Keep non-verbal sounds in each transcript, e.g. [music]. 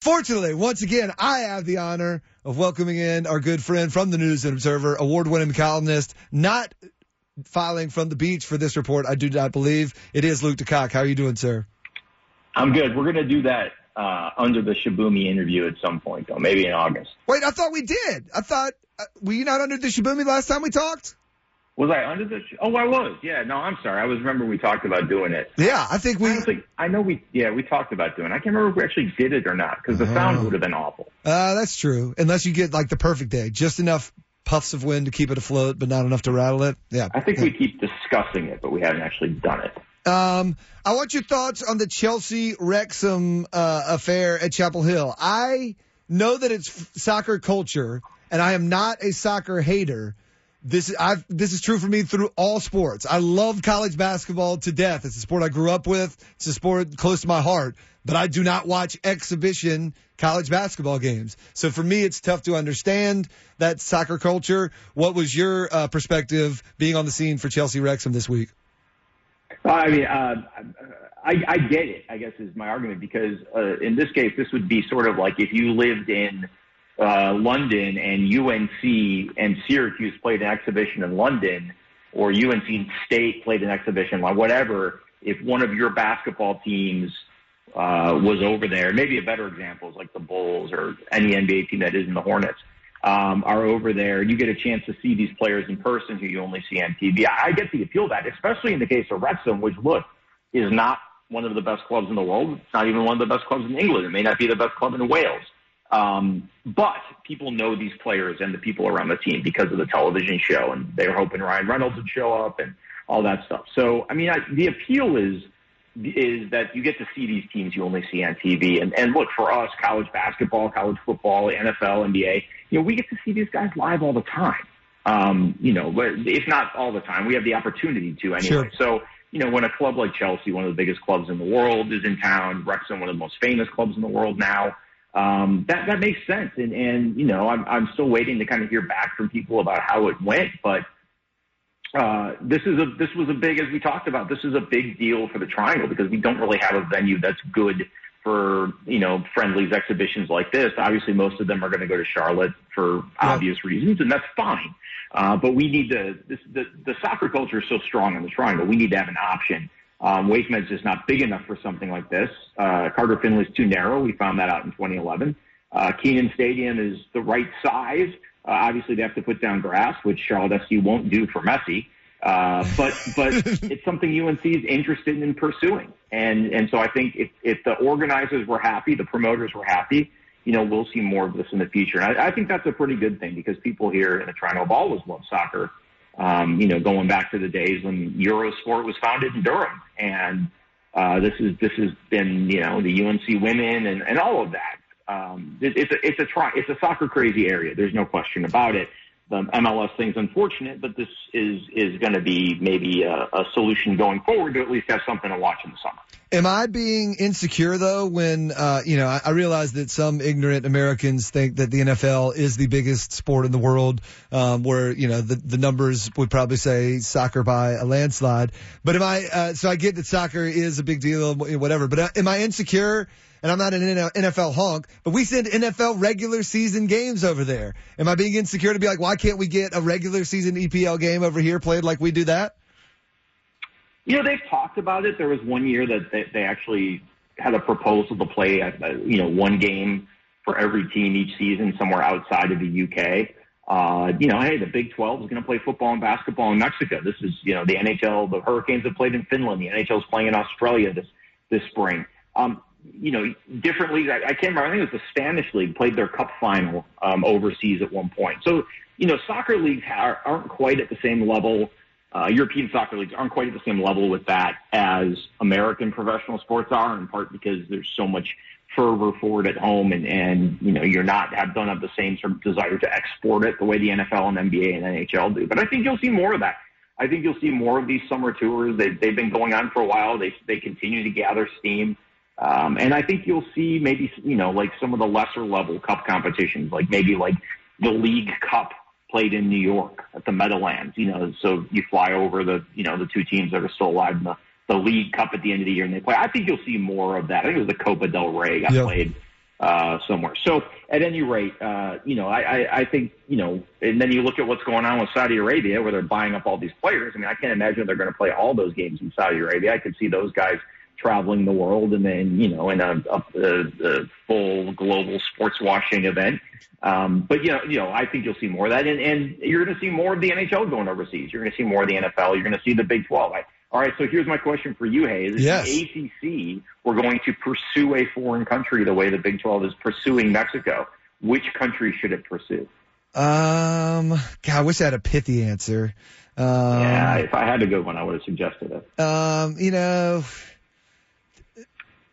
Fortunately, once again, I have the honor of welcoming in our good friend from the News and Observer, award-winning columnist, not filing from the beach for this report. I do not believe it is Luke DeCock. How are you doing, sir? I'm good. We're going to do that uh, under the Shibumi interview at some point, though, maybe in August. Wait, I thought we did. I thought uh, were you not under the Shibumi last time we talked? Was I under the? Sh- oh, I was. Yeah. No, I'm sorry. I was remember we talked about doing it. Yeah, I think we. Honestly, I know we. Yeah, we talked about doing. it. I can't remember if we actually did it or not because the sound Oh. would have been awful. Uh, that's true. Unless you get like the perfect day, just enough puffs of wind to keep it afloat, but not enough to rattle it. Yeah. I think we keep discussing it, but we haven't actually done it. Um, I want your thoughts on the Chelsea Wrexham uh, affair at Chapel Hill. I know that it's f- soccer culture, and I am not a soccer hater. This I've this is true for me through all sports. I love college basketball to death. It's a sport I grew up with. It's a sport close to my heart. But I do not watch exhibition college basketball games. So for me, it's tough to understand that soccer culture. What was your uh, perspective being on the scene for Chelsea Wrexham this week? Well, I mean, uh, I, I get it. I guess is my argument because uh, in this case, this would be sort of like if you lived in uh, London and UNC and Syracuse played an exhibition in London, or UNC State played an exhibition, like whatever. If one of your basketball teams uh, was over there, maybe a better example is like the Bulls or any NBA team that isn't the Hornets. Um, are over there, you get a chance to see these players in person who you only see on TV. I, I get the appeal of that, especially in the case of Wrexham, which look is not one of the best clubs in the world. It's not even one of the best clubs in England. It may not be the best club in Wales. Um, but people know these players and the people around the team because of the television show, and they were hoping Ryan Reynolds would show up and all that stuff. So, I mean, I, the appeal is is that you get to see these teams you only see on TV. And, and look, for us, college basketball, college football, NFL, NBA, you know, we get to see these guys live all the time. Um, you know, but if not all the time, we have the opportunity to anyway. Sure. So, you know, when a club like Chelsea, one of the biggest clubs in the world, is in town, Wrexham, one of the most famous clubs in the world now, um, that that makes sense. And and you know, I'm I'm still waiting to kind of hear back from people about how it went, but uh, this is a this was a big as we talked about. This is a big deal for the Triangle because we don't really have a venue that's good for you know friendlies exhibitions like this. Obviously, most of them are going to go to Charlotte for obvious reasons, and that's fine. Uh, but we need to this, the the soccer culture is so strong in the Triangle. We need to have an option. Um, Wake just not big enough for something like this. Uh, Carter Finley's too narrow. We found that out in 2011. Uh, Kenan Stadium is the right size. Uh, obviously, they have to put down grass, which Charlotte FC won't do for Messi. Uh, but but [laughs] it's something UNC is interested in pursuing, and and so I think if if the organizers were happy, the promoters were happy, you know, we'll see more of this in the future. And I, I think that's a pretty good thing because people here in the Triangle have always loved soccer. Um, you know, going back to the days when Eurosport was founded in Durham, and uh, this is this has been you know the UNC women and, and all of that. Um, it, it's a it's a tri- it's a soccer crazy area. There's no question about it. The MLS thing's unfortunate, but this is is going to be maybe a, a solution going forward to at least have something to watch in the summer. Am I being insecure though when uh, you know I, I realize that some ignorant Americans think that the NFL is the biggest sport in the world, um, where you know the the numbers would probably say soccer by a landslide. But am I? Uh, so I get that soccer is a big deal, whatever. But uh, am I insecure? And I'm not an NFL honk, but we send NFL regular season games over there. Am I being insecure to be like, why can't we get a regular season EPL game over here played like we do that? You know, they've talked about it. There was one year that they, they actually had a proposal to play, you know, one game for every team each season somewhere outside of the UK. Uh, you know, hey, the Big 12 is going to play football and basketball in Mexico. This is, you know, the NHL, the Hurricanes have played in Finland. The NHL is playing in Australia this, this spring. Um, you know, different leagues. I, I can't remember. I think it was the Spanish league played their cup final um, overseas at one point. So, you know, soccer leagues are, aren't quite at the same level. Uh, European soccer leagues aren't quite at the same level with that as American professional sports are, in part because there's so much fervor for it at home, and and you know you're not have don't have the same sort of desire to export it the way the NFL and NBA and NHL do. But I think you'll see more of that. I think you'll see more of these summer tours. They, they've been going on for a while. They they continue to gather steam. Um, and I think you'll see maybe, you know, like some of the lesser level cup competitions, like maybe like the League Cup played in New York at the Meadowlands, you know, so you fly over the, you know, the two teams that are still alive in the, the League Cup at the end of the year and they play. I think you'll see more of that. I think it was the Copa del Rey got Yep. played uh, somewhere. So at any rate, uh, you know, I, I, I think, you know, and then you look at what's going on with Saudi Arabia, where they're buying up all these players. I mean, I can't imagine they're going to play all those games in Saudi Arabia. I could see those guys traveling the world and then, you know, in a, a, a full global sports washing event. Um, but you know, you know, I think you'll see more of that, and, and you're going to see more of the NHL going overseas. You're going to see more of the NFL. You're going to see the Big 12. I, all right, so here's my question for you, Hayes. Is yes. the ACC we're going to pursue a foreign country the way the Big 12 is pursuing Mexico? Which country should it pursue? Um, God, I wish I had a pithy answer. Um, yeah, if I had a good one, I would have suggested it. Um, you know,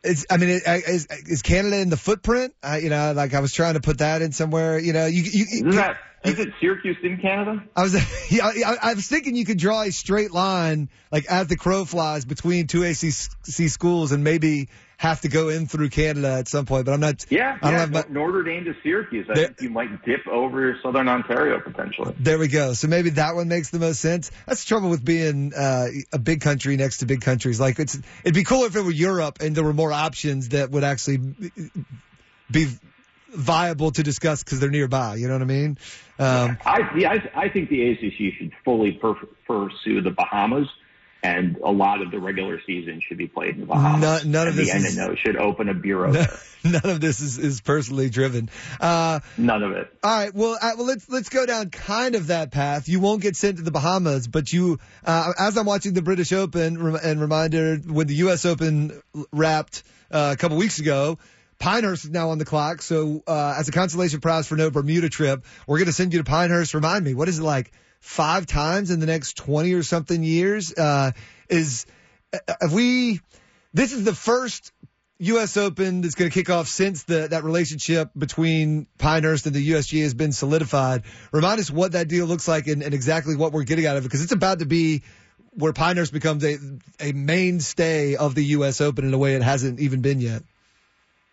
it's, I mean, is, is Canada in the footprint? I, you know, like I was trying to put that in somewhere. You know, you, you, Isn't that is it Syracuse in Canada? I was, [laughs] yeah, I, I was thinking you could draw a straight line, like as the crow flies, between two ACC schools, and maybe have to go in through Canada at some point. But I'm not. Yeah, I don't yeah, have my, Notre Dame to Syracuse. I there, think you might dip over Southern Ontario potentially. There we go. So maybe that one makes the most sense. That's the trouble with being uh, a big country next to big countries. Like it's, it'd be cooler if it were Europe and there were more options that would actually be viable to discuss because they're nearby. You know what I mean? Um, I, yeah, I, I think the ACC should fully per- pursue the Bahamas, and a lot of the regular season should be played in the Bahamas. None, none of this the is, should open a bureau no, there. [laughs] None of this is, is personally driven. Uh, none of it. All right. Well, uh, well, let's let's go down kind of that path. You won't get sent to the Bahamas, but you, uh, as I'm watching the British Open, and reminder when the U.S. Open wrapped uh, a couple weeks ago Pinehurst is now on the clock. So, uh, as a consolation prize for no Bermuda trip, we're going to send you to Pinehurst. Remind me, what is it like five times in the next 20 or something years? Uh, is, uh, have we, this is the first U.S. Open that's going to kick off since the, that relationship between Pinehurst and the USGA has been solidified. Remind us what that deal looks like and, and exactly what we're getting out of it because it's about to be where Pinehurst becomes a, a mainstay of the U.S. Open in a way it hasn't even been yet.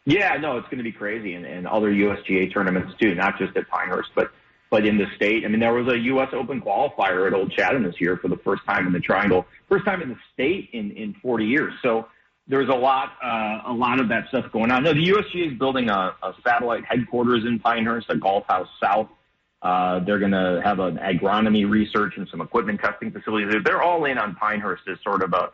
Yeah, no, it's going to be crazy, and, and other USGA tournaments too, not just at Pinehurst, but but in the state. I mean, there was a U.S. Open qualifier at Old Chatham this year for the first time in the Triangle, first time in the state in in 40 years. So there's a lot uh, a lot of that stuff going on. No, the USGA is building a, a satellite headquarters in Pinehurst, a golf house south. Uh, they're going to have an agronomy research and some equipment testing facilities. They're all in on Pinehurst as sort of a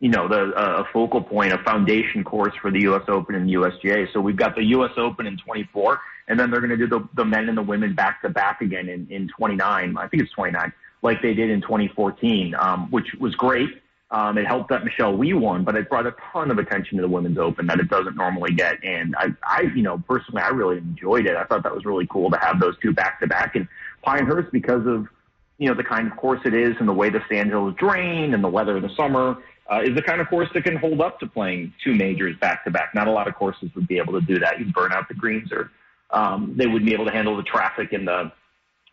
you know, the uh, a focal point, a foundation course for the U.S. Open and the USGA. So we've got the U.S. Open in 24, and then they're going to do the, the men and the women back to back again in, in 29. I think it's 29, like they did in 2014, um, which was great. Um, it helped that Michelle Wie won, but it brought a ton of attention to the Women's Open that it doesn't normally get. And I, I, you know, personally, I really enjoyed it. I thought that was really cool to have those two back to back. And Pinehurst, because of, you know, the kind of course it is and the way the sand hills drain and the weather in the summer, uh, is the kind of course that can hold up to playing two majors back to back. Not a lot of courses would be able to do that. You'd burn out the greens or um, they wouldn't be able to handle the traffic in the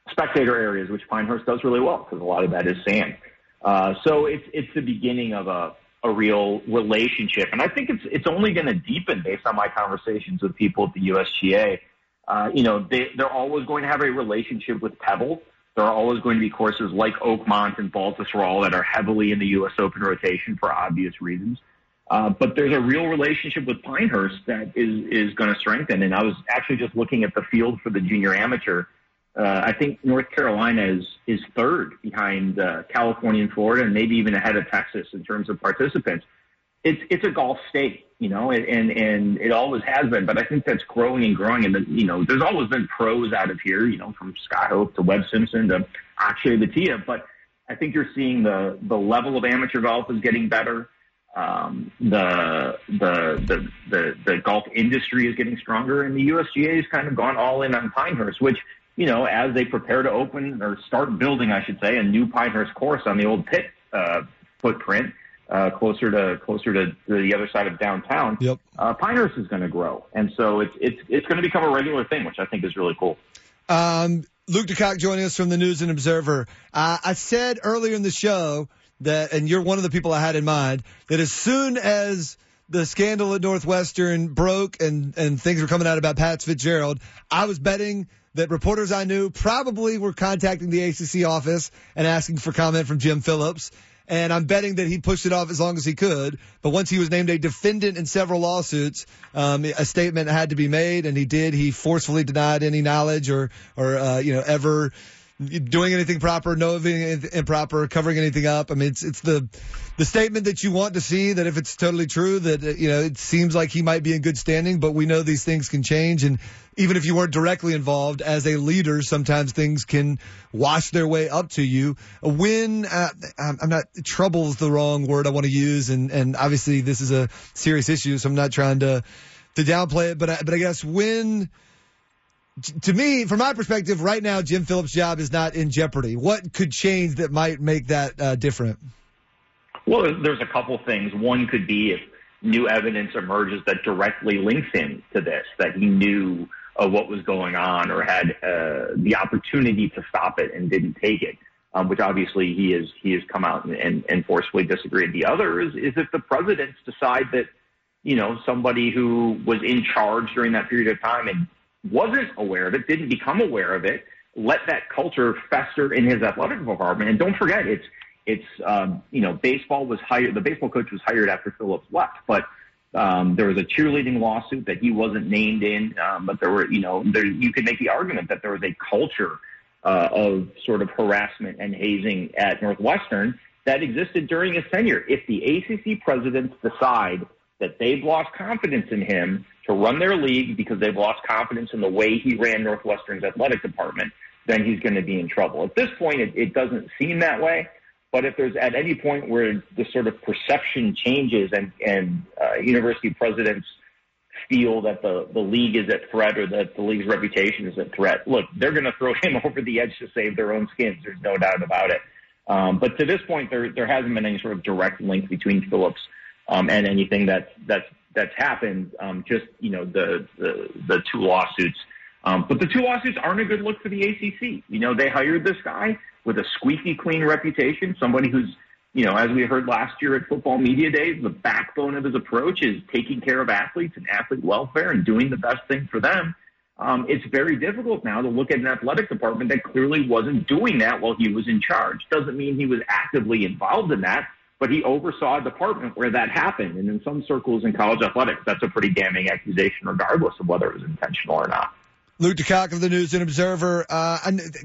spectator areas, which Pinehurst does really well because a lot of that is sand. Uh, so it's it's the beginning of a a real relationship, and I think it's it's only going to deepen based on my conversations with people at the USGA. Uh, you know, they they're always going to have a relationship with Pebble. There are always going to be courses like Oakmont and Baltusrol that are heavily in the U.S. Open rotation for obvious reasons. Uh, but there's a real relationship with Pinehurst that is is going to strengthen. And I was actually just looking at the field for the junior amateur. Uh, I think North Carolina is is third behind uh, California and Florida, and maybe even ahead of Texas in terms of participants it's it's a golf state, you know, and and it always has been. But I think that's growing and growing. And you know, there's always been pros out of here, you know, from Scott Hoch to Webb Simpson to Akshay Bhatia. But I think you're seeing the the level of amateur golf is getting better. Um, the, the the the the golf industry is getting stronger, and the USGA has kind of gone all in on Pinehurst, which you know, as they prepare to open or start building, I should say, a new Pinehurst course on the old pit uh, footprint uh, closer to closer to, the other side of downtown, yep. uh, Pinehurst is going to grow, and so it's it's it's going to become a regular thing, which I think is really cool. Um, Luke DeCock joining us from the News and Observer. Uh, I said earlier in the show that, and you're one of the people I had in mind, that as soon as the scandal at Northwestern broke and, and things were coming out about Pat Fitzgerald, I was betting that reporters I knew probably were contacting the ACC office and asking for comment from Jim Phillips. And I'm betting that he pushed it off as long as he could. But once he was named a defendant in several lawsuits, um, a statement had to be made, and he did. He forcefully denied any knowledge or or uh, you know ever doing anything proper, knowing improper, covering anything up. I mean, it's it's the the statement that you want to see. That if it's totally true, that uh, you know it seems like he might be in good standing, but we know these things can change, and even if you weren't directly involved as a leader, sometimes things can wash their way up to you. When uh, I'm not trouble's the wrong word I want to use, and and obviously this is a serious issue, so I'm not trying to to downplay it, but I, but I guess when to me, from my perspective, right now, Jim Phillips' job is not in jeopardy. What could change that might make that uh, different? Well, there's a couple things. One could be if new evidence emerges that directly links him to this, that he knew uh, what was going on or had uh, the opportunity to stop it and didn't take it, um, which obviously he has he has come out and, and, and forcefully disagreed. The other is is if the presidents decide that you know somebody who was in charge during that period of time and wasn't aware of it, didn't become aware of it, let that culture fester in his athletic department. And don't forget, it's it's um, you know baseball was hired. The baseball coach was hired after Phillips left, but um, there was a cheerleading lawsuit that he wasn't named in. Um, but there were you know there you could make the argument that there was a culture uh, of sort of harassment and hazing at Northwestern that existed during his tenure. If the ACC presidents decide that they've lost confidence in him to run their league because they've lost confidence in the way he ran Northwestern's athletic department, then he's going to be in trouble. At this point, it, it doesn't seem that way. But if there's at any point where the sort of perception changes and, and uh, university presidents feel that the, the league is at threat or that the league's reputation is at threat, look, they're going to throw [laughs] him over the edge to save their own skins. There's no doubt about it. Um, but to this point, there, there hasn't been any sort of direct link between Phillips um, and anything that's, that's that's happened. Um, just you know the the, the two lawsuits, um, but the two lawsuits aren't a good look for the ACC. You know they hired this guy with a squeaky clean reputation, somebody who's you know as we heard last year at Football Media Days, the backbone of his approach is taking care of athletes and athlete welfare and doing the best thing for them. Um, it's very difficult now to look at an athletic department that clearly wasn't doing that while he was in charge. Doesn't mean he was actively involved in that but he oversaw a department where that happened. And in some circles in college athletics, that's a pretty damning accusation, regardless of whether it was intentional or not. Luke DeCock of the News and Observer. Uh,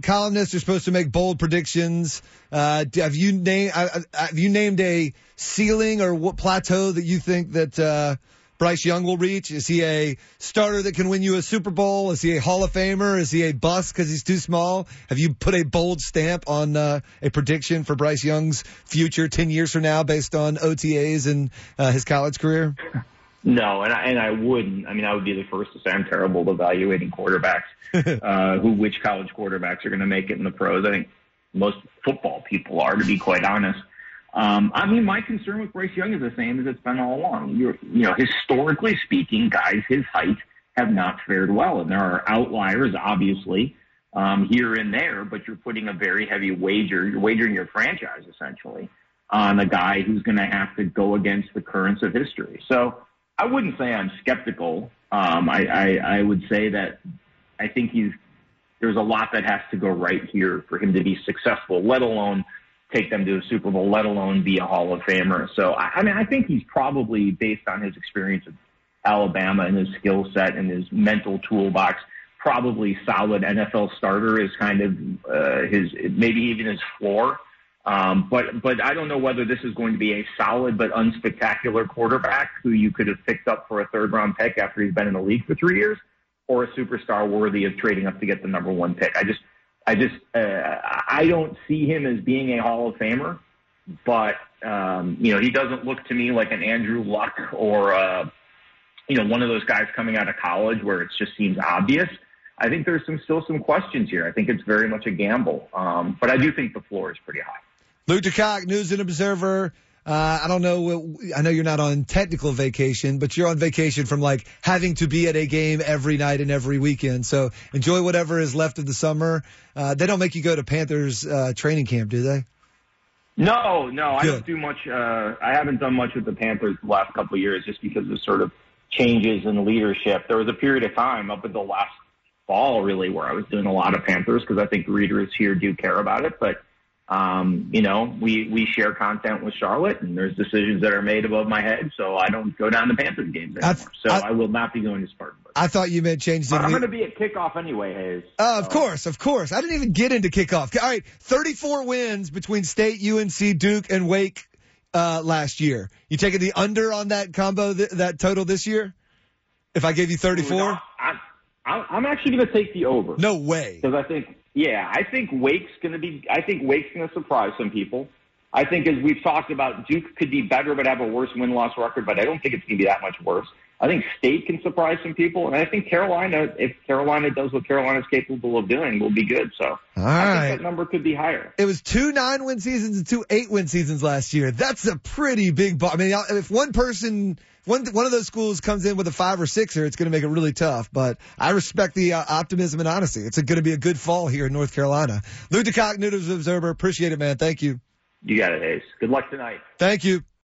columnists are supposed to make bold predictions. Uh, have you named uh, uh, have you named a ceiling or what plateau that you think that uh, Bryce Young will reach? Is he a starter that can win you a Super Bowl? Is he a Hall of Famer? Is he a bust because he's too small? Have you put a bold stamp on uh, a prediction for Bryce Young's future 10 years from now based on OTAs and uh, his college career? No, and I, and I wouldn't. I mean, I would be the first to say I'm terrible at evaluating quarterbacks, [laughs] uh, who which college quarterbacks are going to make it in the pros. I think most football people are, to be quite honest. Um, I mean, my concern with Bryce Young is the same as it's been all along. You're, you know, historically speaking, guys his height have not fared well, and there are outliers, obviously, um, here and there. But you're putting a very heavy wager. You're wagering your franchise essentially on a guy who's going to have to go against the currents of history. So I wouldn't say I'm skeptical. Um, I, I, I would say that I think he's there's a lot that has to go right here for him to be successful, let alone take them to a Super Bowl, let alone be a Hall of Famer. So, I, I mean, I think he's probably, based on his experience at Alabama and his skill set and his mental toolbox, probably solid NFL starter is kind of uh, his, maybe even his floor. Um, but but I don't know whether this is going to be a solid but unspectacular quarterback who you could have picked up for a third round pick after he's been in the league for three years, or a superstar worthy of trading up to get the number one pick. I just I just uh, I don't see him as being a Hall of Famer, but um, you know he doesn't look to me like an Andrew Luck or uh, you know one of those guys coming out of college where it just seems obvious. I think there's some still some questions here. I think it's very much a gamble, um, but I do think the floor is pretty high. Luke DeCock, News and Observer. Uh, I don't know. I know you're not on technical vacation, but you're on vacation from like having to be at a game every night and every weekend. So enjoy whatever is left of the summer. Uh, they don't make you go to Panthers uh, training camp, do they? No, no, I don't do much. Uh, I haven't done much with the Panthers the last couple of years, just because of sort of changes in leadership. There was a period of time up until last fall, really, where I was doing a lot of Panthers because I think readers here do care about it, but um, you know, we, we share content with Charlotte and there's decisions that are made above my head. So I don't go down to Panthers games anymore. I, so I, I, will not be going to Spartanburg. I thought you meant change the I'm going to be at kickoff anyway, Hayes. Uh, of course, of course. I didn't even get into kickoff. All right. 34 wins between State, UNC, Duke, and Wake, uh, last year. You taking the under on that combo, th- that total this year? If I gave you 34? I'm, I'm actually going to take the over. No way. Because I think yeah, I think Wake's going to be. I think Wake's going to surprise some people. I think, as we've talked about, Duke could be better but have a worse win loss record, but I don't think it's going to be that much worse. I think State can surprise some people, and I think Carolina, if Carolina does what Carolina's capable of doing, will be good. So All I right. think that number could be higher. It was two nine win seasons and two eight win seasons last year. That's a pretty big. I mean, if one person one one of those schools comes in with a five or sixer, it's going to make it really tough. But I respect the uh, optimism and honesty. It's going to be a good fall here in North Carolina. Lou DeCock, News Observer. Appreciate it, man. Thank you. You got it, Ace. Good luck tonight. Thank you.